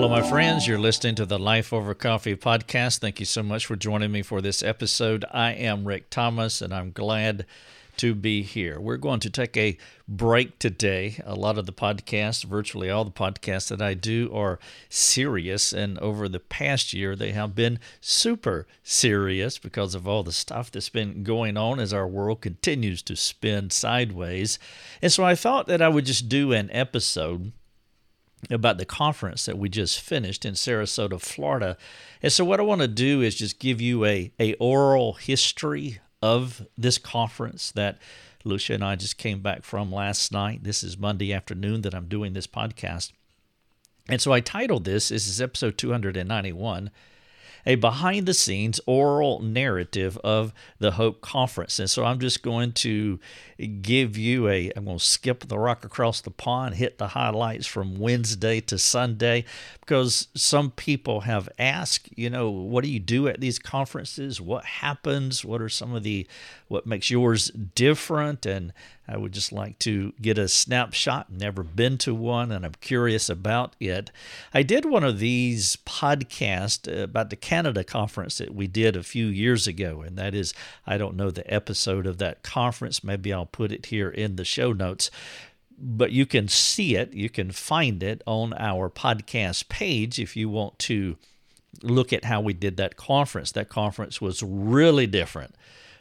Hello, my friends. You're listening to the Life Over Coffee podcast. Thank you so much for joining me for this episode. I am Rick Thomas, and I'm glad to be here. We're going to take a break today. A lot of the podcasts, virtually all the podcasts that I do, are serious, and over the past year, they have been super serious because of all the stuff that's been going on as our world continues to spin sideways. And so I thought that I would just do an episode about the conference that we just finished in Sarasota, Florida. And so what I want to do is just give you a, a oral history of this conference that Lucia and I just came back from last night. This is Monday afternoon that I'm doing this podcast. And so I titled this, this is episode 291, a behind the scenes oral narrative of the Hope Conference. And so I'm just going to give you a, I'm going to skip the rock across the pond, hit the highlights from Wednesday to Sunday, because some people have asked, you know, what do you do at these conferences? What happens? What are some of the, what makes yours different? And I would just like to get a snapshot. Never been to one, and I'm curious about it. I did one of these podcasts about the Canada conference that we did a few years ago, and that is, I don't know the episode of that conference. Maybe I'll put it here in the show notes. But you can see it, you can find it on our podcast page if you want to look at how we did that conference. That conference was really different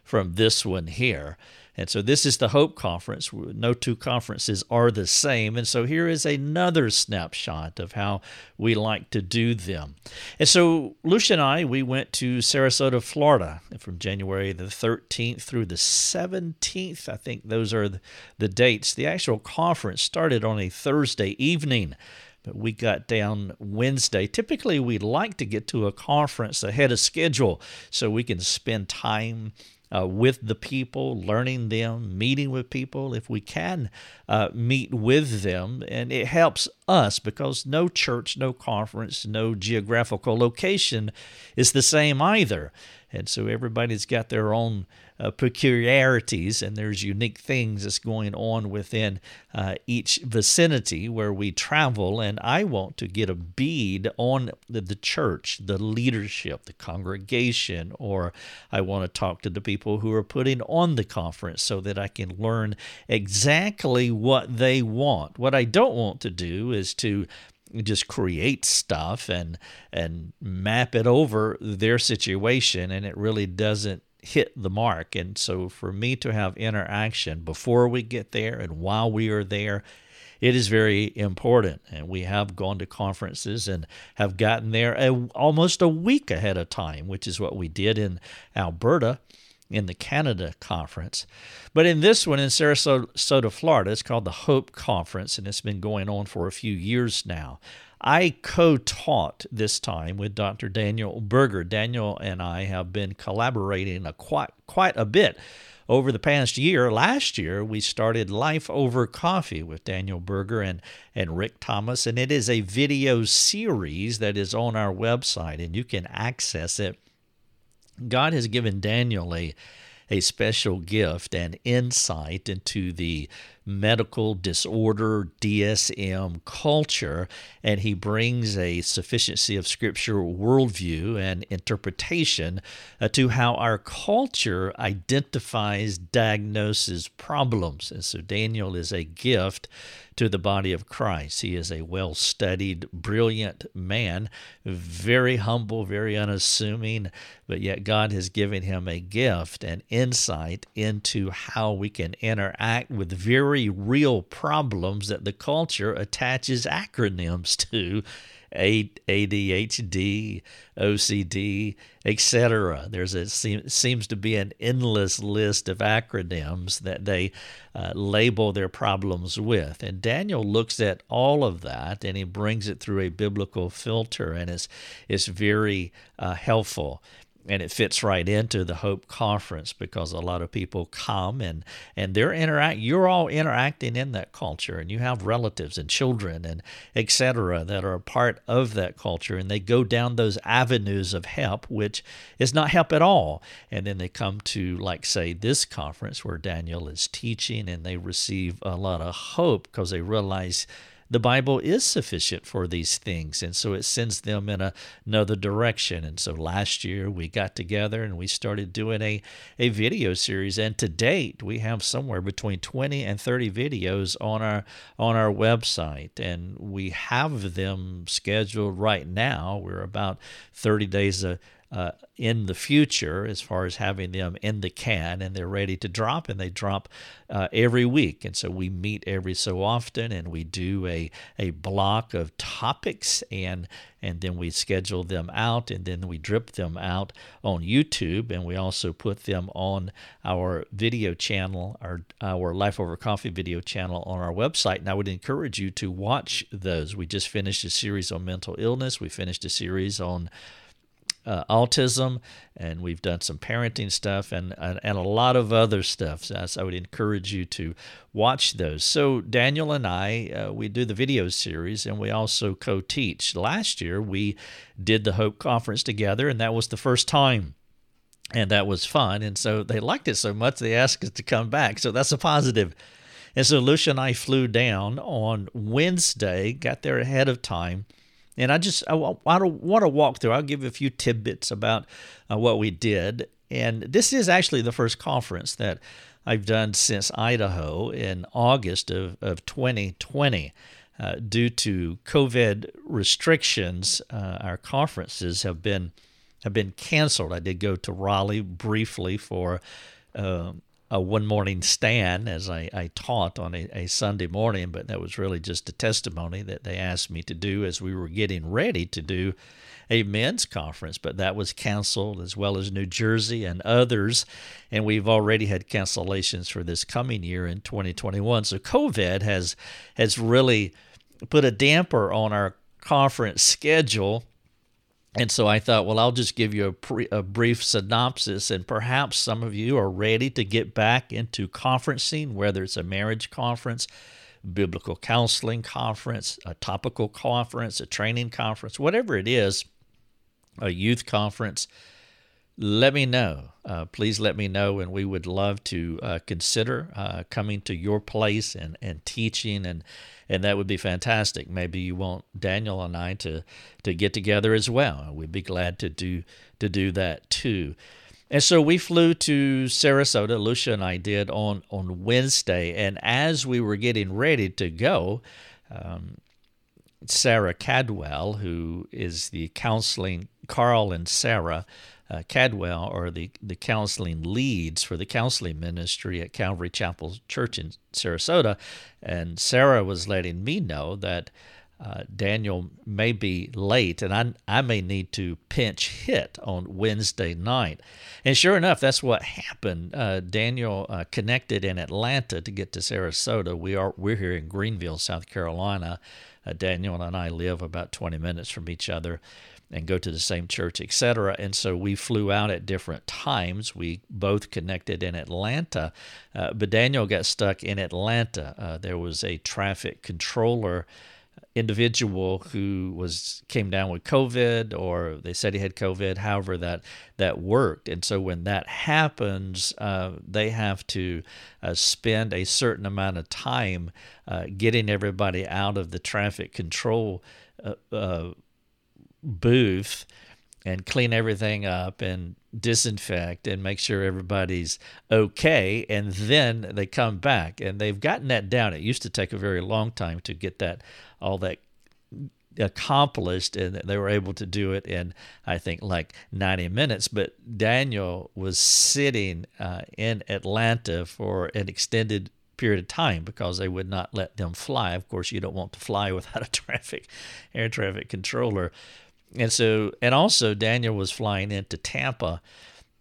from this one here. And so this is the Hope Conference. No two conferences are the same. And so here is another snapshot of how we like to do them. And so Lucia and I, we went to Sarasota, Florida from January the 13th through the 17th. I think those are the dates. The actual conference started on a Thursday evening but we got down Wednesday. Typically, we like to get to a conference ahead of schedule so we can spend time uh, with the people, learning them, meeting with people if we can uh, meet with them. And it helps us because no church, no conference, no geographical location is the same either. And so everybody's got their own uh, peculiarities and there's unique things that's going on within uh, each vicinity where we travel. And I want to get a bead on the, the church, the leadership, the congregation, or I want to talk to the people who are putting on the conference so that I can learn exactly what they want. What I don't want to do is to just create stuff and and map it over their situation and it really doesn't hit the mark. And so for me to have interaction before we get there and while we are there it is very important. And we have gone to conferences and have gotten there a, almost a week ahead of time which is what we did in Alberta in the Canada conference. But in this one in Sarasota, Florida, it's called the Hope Conference, and it's been going on for a few years now. I co taught this time with Dr. Daniel Berger. Daniel and I have been collaborating a quite, quite a bit over the past year. Last year, we started Life Over Coffee with Daniel Berger and, and Rick Thomas, and it is a video series that is on our website, and you can access it God has given Daniel a, a special gift and insight into the medical disorder DSM culture, and he brings a sufficiency of scripture worldview and interpretation uh, to how our culture identifies, diagnoses problems. And so Daniel is a gift to the body of Christ. He is a well studied, brilliant man, very humble, very unassuming, but yet God has given him a gift and insight into how we can interact with very real problems that the culture attaches acronyms to ADHD, OCD, etc. There's a seems to be an endless list of acronyms that they uh, label their problems with. And Daniel looks at all of that and he brings it through a biblical filter, and it's it's very uh, helpful and it fits right into the hope conference because a lot of people come and and they're interact you're all interacting in that culture and you have relatives and children and etc that are a part of that culture and they go down those avenues of help which is not help at all. And then they come to like say this conference where Daniel is teaching and they receive a lot of hope because they realize the Bible is sufficient for these things. And so it sends them in a, another direction. And so last year we got together and we started doing a, a video series. And to date, we have somewhere between 20 and 30 videos on our on our website. And we have them scheduled right now. We're about 30 days a uh, in the future as far as having them in the can and they're ready to drop and they drop uh, every week. And so we meet every so often and we do a, a block of topics and and then we schedule them out and then we drip them out on YouTube. And we also put them on our video channel our our life over coffee video channel on our website. And I would encourage you to watch those. We just finished a series on mental illness. We finished a series on uh, autism, and we've done some parenting stuff and, and, and a lot of other stuff. So I would encourage you to watch those. So Daniel and I, uh, we do the video series, and we also co-teach. Last year we did the Hope Conference together, and that was the first time and that was fun. And so they liked it so much they asked us to come back. So that's a positive. And so Lucia and I flew down on Wednesday, got there ahead of time, and I just I, I want to walk through. I'll give you a few tidbits about uh, what we did. And this is actually the first conference that I've done since Idaho in August of, of 2020. Uh, due to COVID restrictions, uh, our conferences have been have been canceled. I did go to Raleigh briefly for uh, a one morning stand as I, I taught on a, a, Sunday morning, but that was really just a testimony that they asked me to do as we were getting ready to do a men's conference. But that was canceled, as well as New Jersey and others. And we've already had cancellations for this coming year in 2021. So COVID has has really put a damper on our conference schedule and so I thought, well, I'll just give you a, pre, a, brief synopsis, and perhaps some of you are ready to get back into conferencing, whether it's a marriage conference, biblical counseling conference, a topical conference, a training conference, whatever it is, a youth conference. Let me know. Uh, please let me know, and we would love to uh, consider uh, coming to your place and, and teaching and and that would be fantastic. Maybe you want Daniel and I to to get together as well. We'd be glad to do to do that too. And so we flew to Sarasota. Lucia and I did on on Wednesday, and as we were getting ready to go. Um, Sarah Cadwell, who is the counseling, Carl and Sarah uh, Cadwell are the, the counseling leads for the counseling ministry at Calvary Chapel Church in Sarasota. And Sarah was letting me know that uh, Daniel may be late and I, I may need to pinch hit on Wednesday night. And sure enough, that's what happened. Uh, Daniel uh, connected in Atlanta to get to Sarasota. We are, we're here in Greenville, South Carolina. Uh, Daniel and I live about 20 minutes from each other and go to the same church, etc. And so we flew out at different times. We both connected in Atlanta, uh, but Daniel got stuck in Atlanta. Uh, there was a traffic controller individual who was came down with COVID, or they said he had COVID. However, that that worked, and so when that happens, uh, they have to uh, spend a certain amount of time uh, getting everybody out of the traffic control uh, uh, booth and clean everything up and disinfect and make sure everybody's okay and then they come back. And they've gotten that down. It used to take a very long time to get that all that accomplished and they were able to do it in i think like 90 minutes. But daniel was sitting uh, in atlanta for an extended period of time because they would not let them fly. Of course you don't want to fly without a traffic air traffic controller and so, and also Daniel was flying into Tampa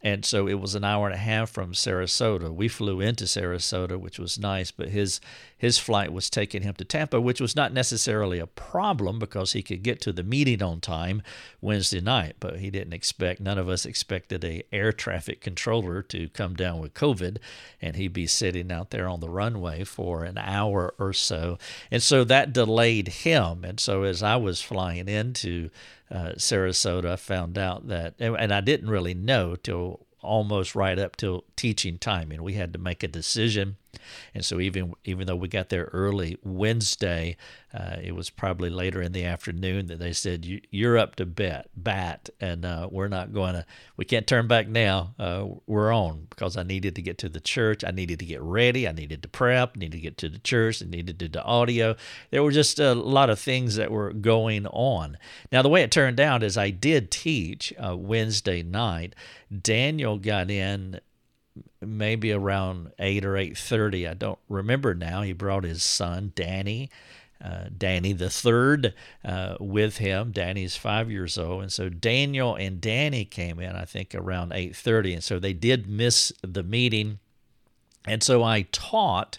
and so it was an hour and a half from Sarasota. We flew into Sarasota, which was nice, but his his flight was taking him to Tampa, which was not necessarily a problem because he could get to the meeting on time Wednesday night. But he didn't expect none of us expected a air traffic controller to come down with COVID, and he'd be sitting out there on the runway for an hour or so, and so that delayed him. And so as I was flying into uh, Sarasota, found out that, and I didn't really know till almost right up till teaching time, and we had to make a decision And so even even though we got there early Wednesday, uh, it was probably later in the afternoon that they said you're up to bet bat, and uh, we're not going to. We can't turn back now. Uh, we're on because I needed to get to the church. I needed to get ready. I needed to prep. Needed to get to the church. I needed to do the audio. There were just a lot of things that were going on. Now the way it turned out is I did teach uh, Wednesday night. Daniel got in maybe around 8 or 8.30 i don't remember now. He brought his son danny uh, danny the third uh, with him. Danny's five years old. And so daniel and danny came in i think around 8.30 and so they did miss the meeting. And so i taught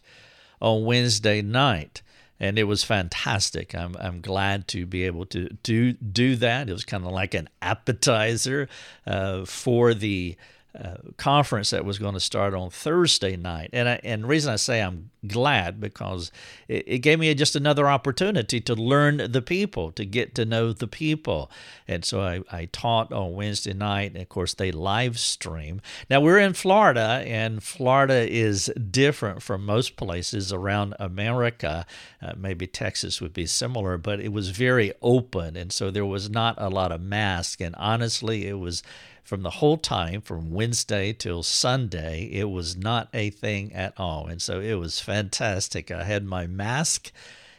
on wednesday night and it was fantastic. I'm, I'm glad to be able to do do that. It was kind of like an appetizer uh, for the uh, conference that was going to start on Thursday night. And I, and the reason I say I'm glad because it, it, gave me just another opportunity to learn the people, to get to know the people. And so I, I taught on Wednesday night, and of course they live stream. Now we're in Florida, and Florida is different from most places around America. Uh, maybe Texas would be similar, but it was very open, and so there was not a lot of masks. And honestly, it was from the whole time from Wednesday till Sunday, it was not a thing at all. And so it was fantastic. I had my mask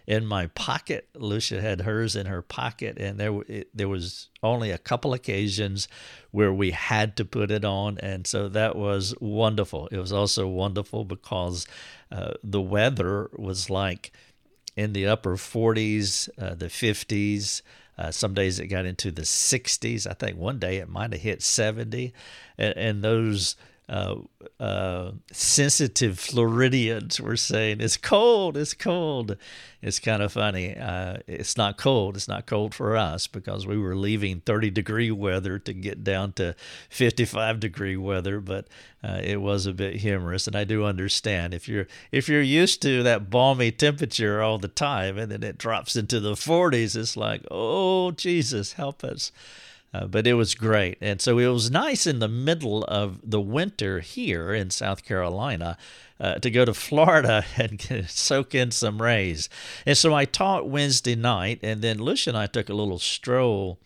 in my pocket. Lucia had hers in her pocket, and there it, there was only a couple occasions where we had to put it on, and so that was wonderful. It was also wonderful because uh, the weather was like in the upper 40s, uh, the 50s. Uh, some days it got into the 60s. I think one day it might have hit 70. And, and those uh, uh, sensitive Floridians were saying, It's cold, it's cold. It's kind of funny. Uh, it's not cold. It's not cold for us because we were leaving 30 degree weather to get down to 55 degree weather, but uh, it was a bit humorous. And I do understand if you're if you're used to that balmy temperature all the time and then it drops into the 40s, it's like, oh Jesus, help us. Uh, but it was great. And so it was nice in the middle of the winter here in South Carolina uh, to go to Florida and soak in some rays. And so I taught Wednesday night, and then Lucia and I took a little stroll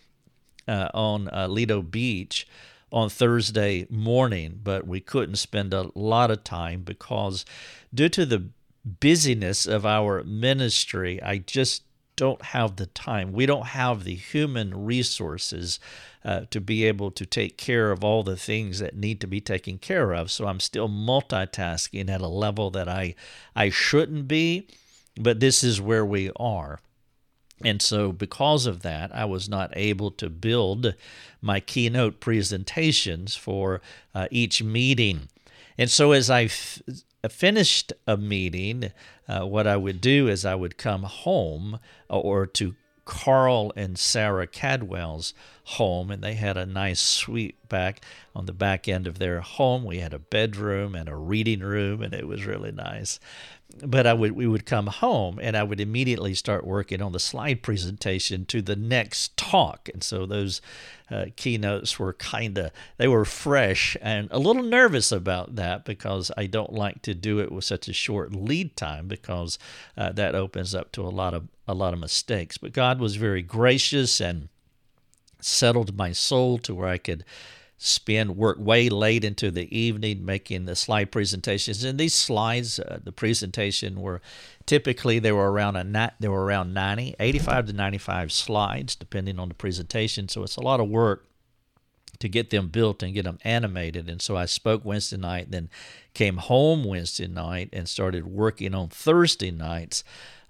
uh, on uh, Lido Beach on Thursday morning, but we couldn't spend a lot of time because due to the busyness of our ministry, I just don't have the time. We don't have the human resources uh, to be able to take care of all the things that need to be taken care of. So I'm still multitasking at a level that I I shouldn't be, but this is where we are. And so, because of that, I was not able to build my keynote presentations for uh, each meeting. And so, as I f- finished a meeting, uh, what I would do is I would come home uh, or to Carl and Sarah Cadwell's home, and they had a nice suite back on the back end of their home. We had a bedroom and a reading room, and it was really nice but I would we would come home and I would immediately start working on the slide presentation to the next talk, and so those uh, keynotes were kind of they were fresh and a little nervous about that because I don't like to do it with such a short lead time because uh, that opens up to a lot of a lot of mistakes. But God was very gracious and settled my soul to where I could spend work way late into the evening making the slide presentations. And these slides, uh, the presentation were typically they were around a they were around 90, 85 to 95 slides depending on the presentation. So it's a lot of work to get them built and get them animated. And so I spoke Wednesday night, then came home Wednesday night and started working on Thursday night's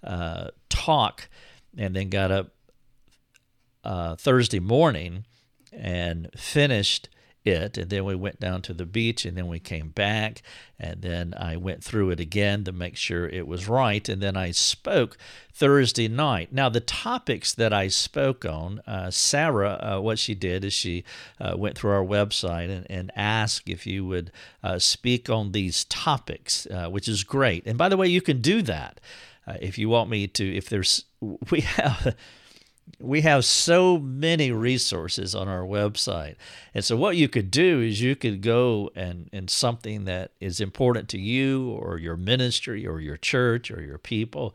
uh, talk, and then got up uh, Thursday morning and finished it and then we went down to the beach and then we came back and then I went through it again to make sure it was right and then I spoke Thursday night. Now the topics that I spoke on, uh, Sarah, uh, what she did is she uh, went through our website and, and asked if you would uh, speak on these topics, uh, which is great. And by the way, you can do that uh, if you want me to. If there's we have we have so many resources on our website. And so what you could do is you could go and, and something that is important to you or your ministry or your church or your people,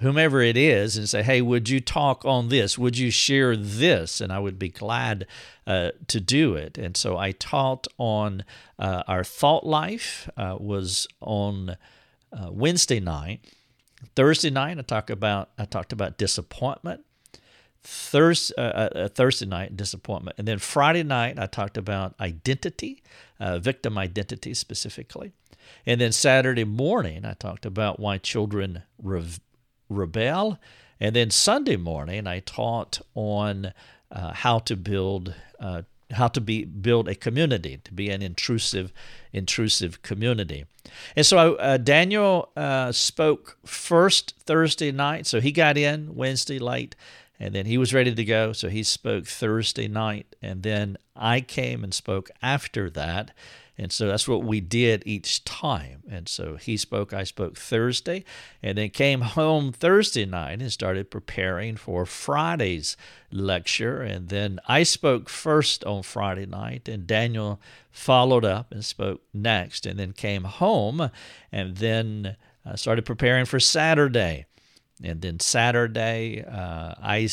whomever it is, and say, hey, would you talk on this? Would you share this? And I would be glad uh, to do it. And so I taught on uh, our thought life, uh, was on uh, Wednesday night. Thursday night, I talked about I talked about disappointment. Thursday, uh, uh, uh, Thursday night, disappointment. And then Friday night, I talked about identity, uh, victim identity specifically. And then Saturday morning, I talked about why children re- rebel. And then Sunday morning, I taught on uh, how to build uh, how to be build a community to be an intrusive intrusive community. And so uh, daniel uh, spoke first thursday night. So he got in wednesday late and then he was ready to go. So he spoke Thursday night. And then I came and spoke after that. And so that's what we did each time. And so he spoke, I spoke Thursday, and then came home Thursday night and started preparing for Friday's lecture. And then I spoke first on Friday night, and Daniel followed up and spoke next, and then came home and then uh, started preparing for Saturday. And then Saturday, uh, I,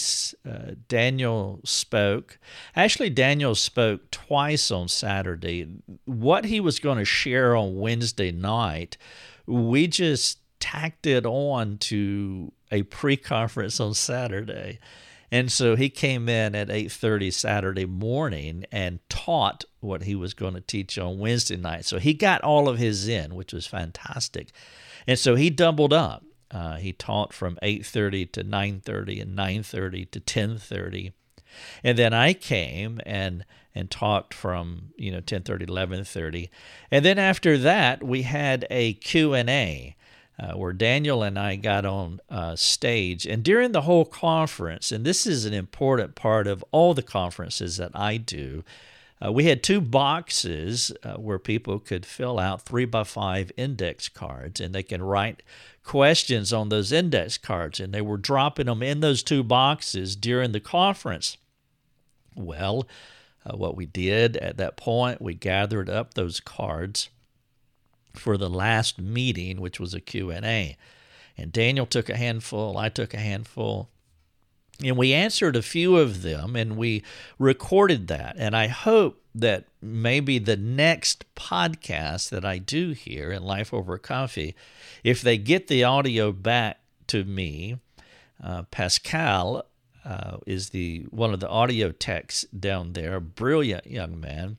uh, Daniel spoke. Actually, Daniel spoke twice on Saturday. What he was going to share on Wednesday night, we just tacked it on to a pre-conference on Saturday. And so he came in at 8:30 Saturday morning and taught what he was going to teach on Wednesday night. So he got all of his in, which was fantastic. And so he doubled up. Uh, he taught from 8:30 to 9:30 and 9:30 to 10:30. And then I came and and taught from, you know, 10:30 11:30. And then after that, we had a Q&A. Uh, where Daniel and I got on uh, stage. And during the whole conference, and this is an important part of all the conferences that I do, uh, we had two boxes uh, where people could fill out three by five index cards and they can write questions on those index cards, and they were dropping them in those two boxes during the conference. Well, uh, what we did at that point, we gathered up those cards for the last meeting, which was a Q&A. And Daniel took a handful, I took a handful, and we answered a few of them and we recorded that. And I hope that maybe the next podcast that I do here in Life Over Coffee, if they get the audio back to me, uh, Pascal uh, is the one of the audio techs down there, a brilliant young man,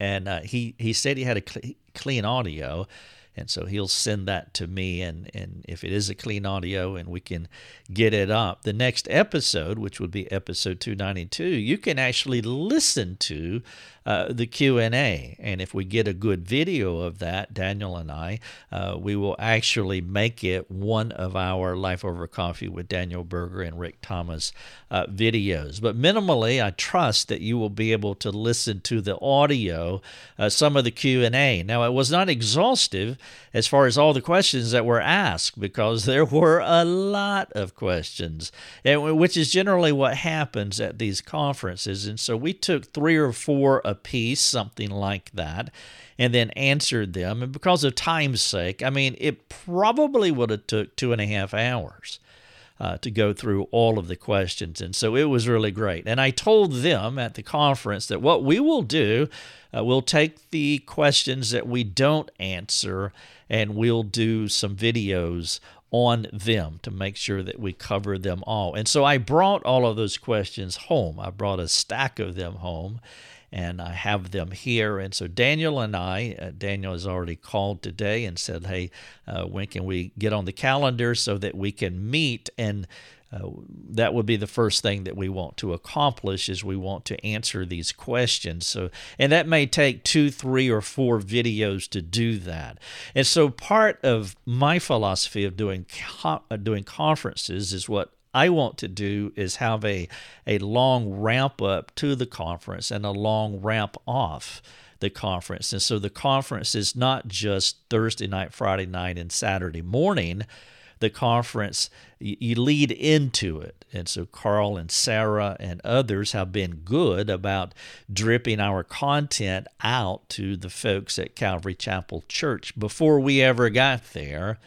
and uh, he he said he had a cl- clean audio, and so he'll send that to me and and if it is a clean audio and we can get it up. The next episode which would be episode 292 you can actually listen to uh, the q&a and if we get a good video of that daniel and i uh, we will actually make it one of our life over coffee with daniel berger and rick thomas uh, videos. But minimally i trust that you will be able to listen to the audio uh, some of the q&a now it was not exhaustive as far as all the questions that were asked because there were a lot of questions, which is generally what happens at these conferences. And so we took three or four piece, something like that, and then answered them. And because of time's sake, I mean, it probably would have took two and a half hours. Uh, to go through all of the questions. And so it was really great. And I told them at the conference that what we will do, uh, we'll take the questions that we don't answer and we'll do some videos on them to make sure that we cover them all. And so I brought all of those questions home. I brought a stack of them home and I have them here. And so Daniel and I, uh, Daniel has already called today and said, hey, uh, when can we get on the calendar so that we can meet? And uh, that would be the first thing that we want to accomplish is we want to answer these questions. So and that may take two three or four videos to do that. And so part of my philosophy of doing co- uh, doing conferences is what I want to do is have a, a long ramp up to the conference and a long ramp off the conference. And so the conference is not just Thursday night, Friday night, and Saturday morning, the conference, you lead into it. And so Carl and Sarah and others have been good about dripping our content out to the folks at Calvary Chapel Church before we ever got there.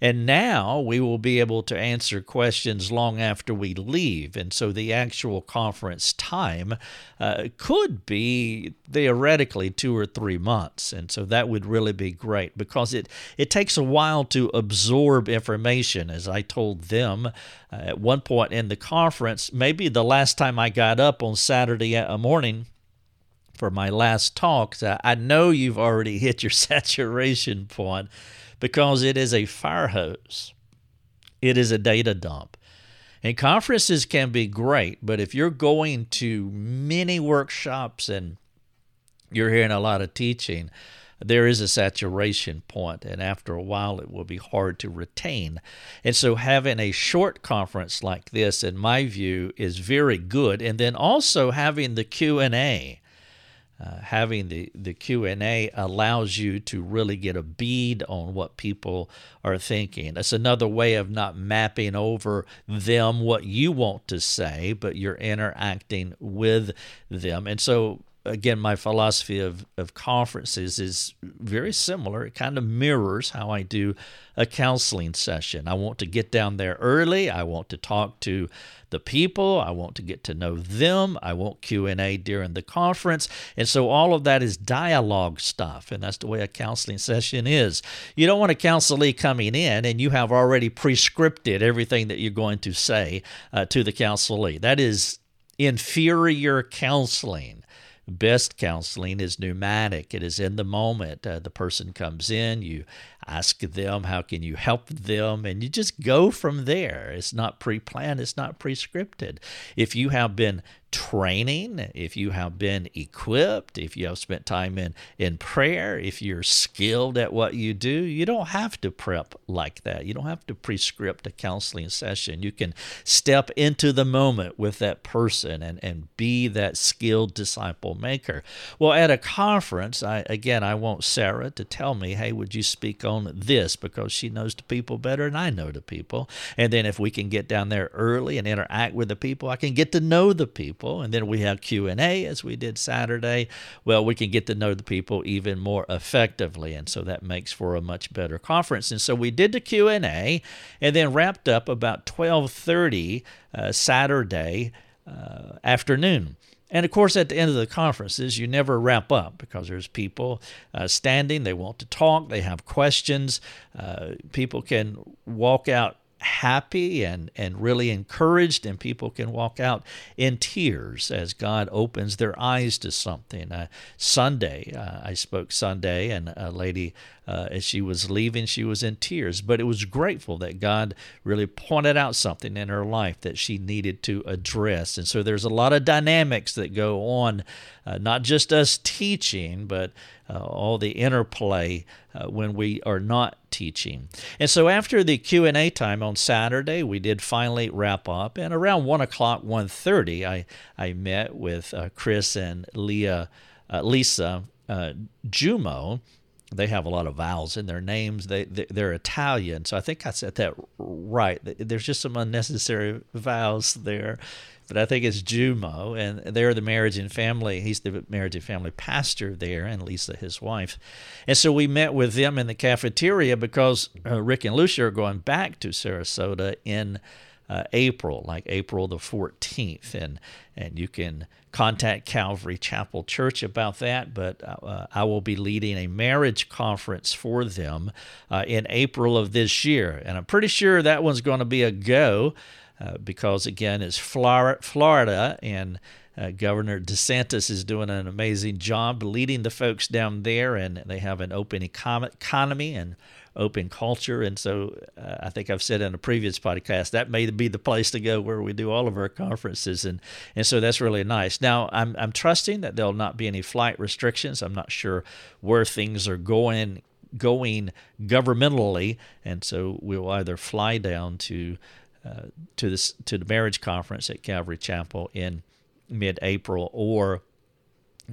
And now we will be able to answer questions long after we leave. And so the actual conference time uh, could be theoretically two or three months. And so that would really be great because it, it takes a while to absorb information. As I told them uh, at one point in the conference, maybe the last time I got up on Saturday morning for my last talk, I know you've already hit your saturation point because it is a fire hose. It is a data dump. And conferences can be great, but if you're going to many workshops and you're hearing a lot of teaching, there is a saturation point, and after a while, it will be hard to retain. And so, having a short conference like this, in my view, is very good. And then also having the Q and A uh, having the, the q&a allows you to really get a bead on what people are thinking. It's another way of not mapping over them what you want to say but you're interacting with them. And so again, my philosophy of, of conferences is very similar. It kind of mirrors how I do a counseling session. I want to get down there early. I want to talk to the people. I want to get to know them. I want Q&A during the conference. And so all of that is dialogue stuff. And that's the way a counseling session is. You don't want a counselee coming in and you have already prescripted everything that you're going to say uh, to the counselee. That is inferior counseling. Best counseling is pneumatic. It is in the moment. Uh, the person comes in, you ask them how can you help them? And you just go from there. It's not pre-planned it's not prescripted. If you have been training if you have been equipped if you have spent time in in prayer if you're skilled at what you do you don't have to prep like that. You don't have to prescript a counseling session. You can step into the moment with that person and and be that skilled disciple maker. Well at a conference i again i want sarah to tell me hey would you speak on on this because she knows the people better than I know the people. And then if we can get down there early and interact with the people, I can get to know the people. And then we have Q&A as we did Saturday. Well, we can get to know the people even more effectively. And so that makes for a much better conference. And so we did the Q&A and then wrapped up about 1230 uh, Saturday uh, afternoon. And of course, at the end of the conferences, you never wrap up because there's people uh, standing, they want to talk, they have questions. Uh, people can walk out happy and, and really encouraged, and people can walk out in tears as God opens their eyes to something. Uh, Sunday, uh, I spoke Sunday, and a lady uh, as she was leaving, she was in tears. But it was grateful that God really pointed out something in her life that she needed to address. And so there's a lot of dynamics that go on, uh, not just us teaching, but uh, all the interplay uh, when we are not teaching. And so after the Q&A time on Saturday, we did finally wrap up. And around 1 o'clock, 1.30, I, I met with uh, Chris and Leah, uh, Lisa Jumo, they have a lot of vowels in their names. They, they are Italian, so I think I said that right. There's just some unnecessary vowels there, but I think it's Jumo, and they're the marriage and family. He's the marriage and family pastor there, and Lisa, his wife. And so we met with them in the cafeteria because uh, Rick and Lucia are going back to Sarasota in uh, April, like April the 14th, and and you can contact Calvary Chapel Church about that. But uh, I will be leading a marriage conference for them uh, in April of this year, and I'm pretty sure that one's going to be a go uh, because again, it's Florida and. Uh, Governor DeSantis is doing an amazing job leading the folks down there, and they have an open economy and open culture. And so uh, I think I've said in a previous podcast that may be the place to go where we do all of our conferences. And, and so that's really nice. Now, I'm, I'm trusting that there'll not be any flight restrictions. I'm not sure where things are going going governmentally, and so we'll either fly down to uh, to this to the marriage conference at Calvary Chapel in mid-April, or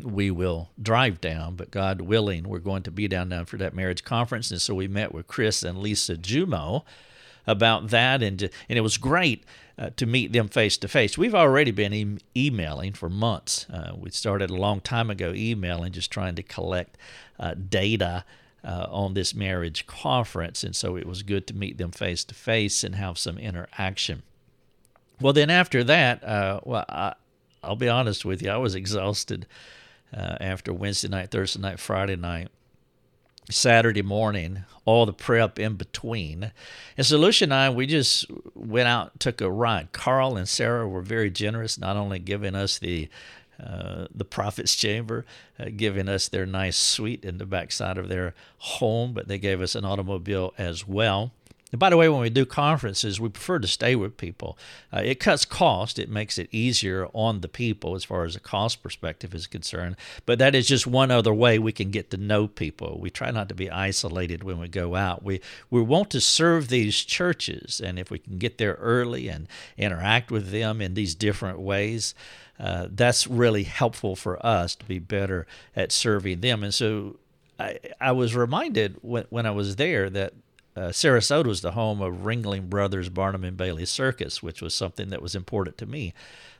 we will drive down, but God willing, we're going to be down there for that marriage conference. And so we met with Chris and Lisa Jumo about that, and and it was great uh, to meet them face to face. We've already been e- emailing for months. Uh, we started a long time ago emailing, just trying to collect uh, data. Uh, on this marriage conference, and so it was good to meet them face to face and have some interaction. Well, then after that, uh, well, I, will be honest with you, I was exhausted uh, after Wednesday night, Thursday night, Friday night. Saturday morning, all the prep in between. And so Lucia and I, we just went out, took a ride. Carl and Sarah were very generous, not only giving us the uh, the prophet's chamber, uh, giving us their nice suite in the backside of their home, but they gave us an automobile as well. And by the way, when we do conferences, we prefer to stay with people. Uh, it cuts cost. It makes it easier on the people as far as a cost perspective is concerned. But that is just one other way we can get to know people. We try not to be isolated when we go out. We we want to serve these churches, and if we can get there early and interact with them in these different ways. Uh, that's really helpful for us to be better at serving them. And so I, I was reminded when, when I was there that uh, Sarasota was the home of Ringling Brothers Barnum and Bailey Circus, which was something that was important to me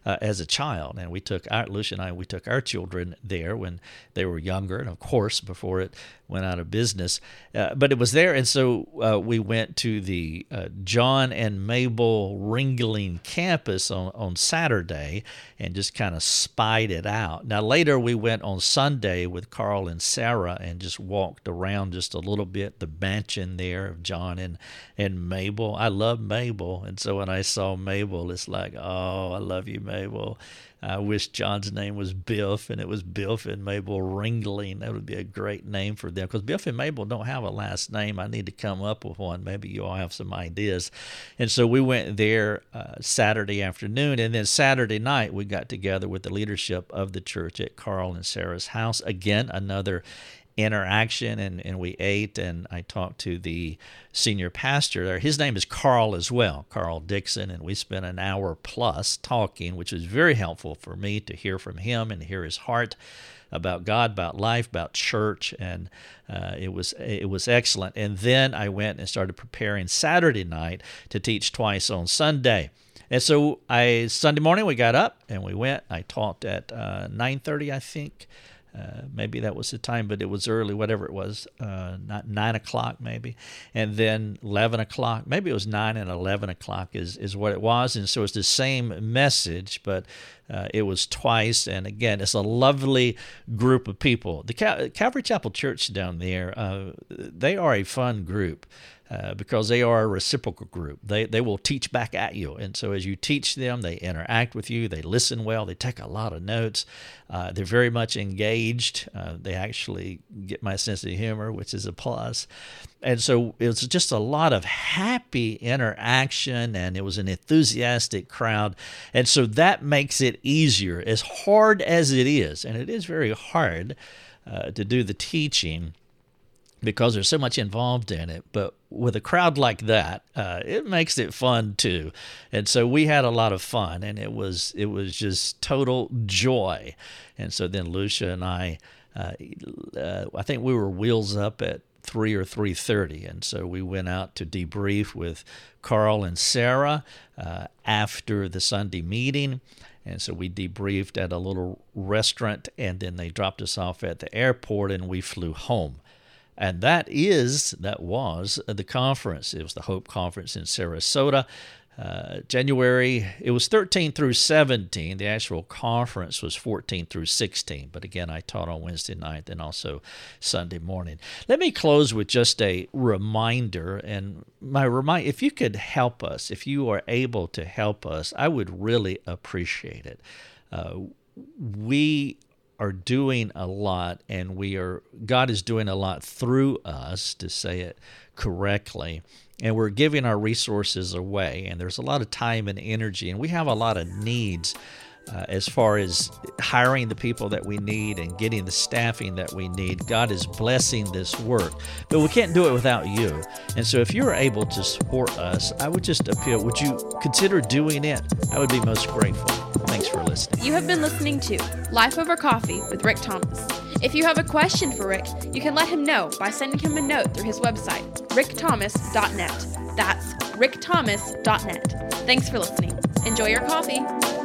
uh, as a child. And we took our Lucia and I we took our children there when they were younger, and of course before it went out of business. Uh, but it was there, and so uh, we went to the uh, John and Mabel Ringling campus on on Saturday and just kind of spied it out. Now later we went on Sunday with Carl and Sarah and just walked around just a little bit the mansion there of John and and Mabel. I love Mabel, and so when I saw Mabel, it's like, oh, I love you, Mabel. Mabel. I wish John's name was Biff and it was Biff and Mabel Ringling. That would be a great name for them because Biff and Mabel don't have a last name. I need to come up with one. Maybe you all have some ideas. And so we went there uh, Saturday afternoon. And then Saturday night, we got together with the leadership of the church at Carl and Sarah's house. Again, another interaction and, and we ate and I talked to the senior pastor there. His name is Carl as well, Carl Dixon, and we spent an hour plus talking, which was very helpful for me to hear from him and hear his heart about God, about life, about church, and uh, it was it was excellent. And then I went and started preparing Saturday night to teach twice on Sunday. And so I Sunday morning we got up and we went. I taught at uh, 9:30, I think. Uh, maybe that was the time, but it was early, whatever it was, uh, not nine o'clock maybe, and then eleven o'clock. Maybe it was nine and eleven o'clock is is what it was, and so it's the same message, but uh, it was twice. And again, it's a lovely group of people. The Cal- Calvary Chapel Church down there, uh, they are a fun group. Uh, because they are a reciprocal group. They, they will teach back at you. And so as you teach them, they interact with you, they listen well, they take a lot of notes. Uh, they're very much engaged. Uh, they actually get my sense of humor, which is a plus. And so it was just a lot of happy interaction, and it was an enthusiastic crowd. And so that makes it easier, as hard as it is. And it is very hard uh, to do the teaching because there's so much involved in it. But with a crowd like that, uh, it makes it fun too. And so we had a lot of fun, and it was it was just total joy. And so then Lucia and I, uh, uh, I think we were wheels up at three or three thirty, and so we went out to debrief with Carl and Sarah uh, after the Sunday meeting. And so we debriefed at a little restaurant, and then they dropped us off at the airport, and we flew home. And that is, that was the conference. It was the Hope Conference in Sarasota. Uh, January, it was 13 through 17. The actual conference was 14 through 16. But again, I taught on Wednesday night and also Sunday morning. Let me close with just a reminder. And my remind, if you could help us, if you are able to help us, I would really appreciate it. Uh, we are doing a lot and we are God is doing a lot through us to say it correctly. And we're giving our resources away and there's a lot of time and energy and we have a lot of needs uh, as far as hiring the people that we need and getting the staffing that we need. God is blessing this work, but we can't do it without you. And so, if you're able to support us, I would just appeal would you consider doing it? I would be most grateful. Thanks for listening. You have been listening to Life Over Coffee with Rick Thomas. If you have a question for Rick, you can let him know by sending him a note through his website, rickthomas.net. That's rickthomas.net. Thanks for listening. Enjoy your coffee.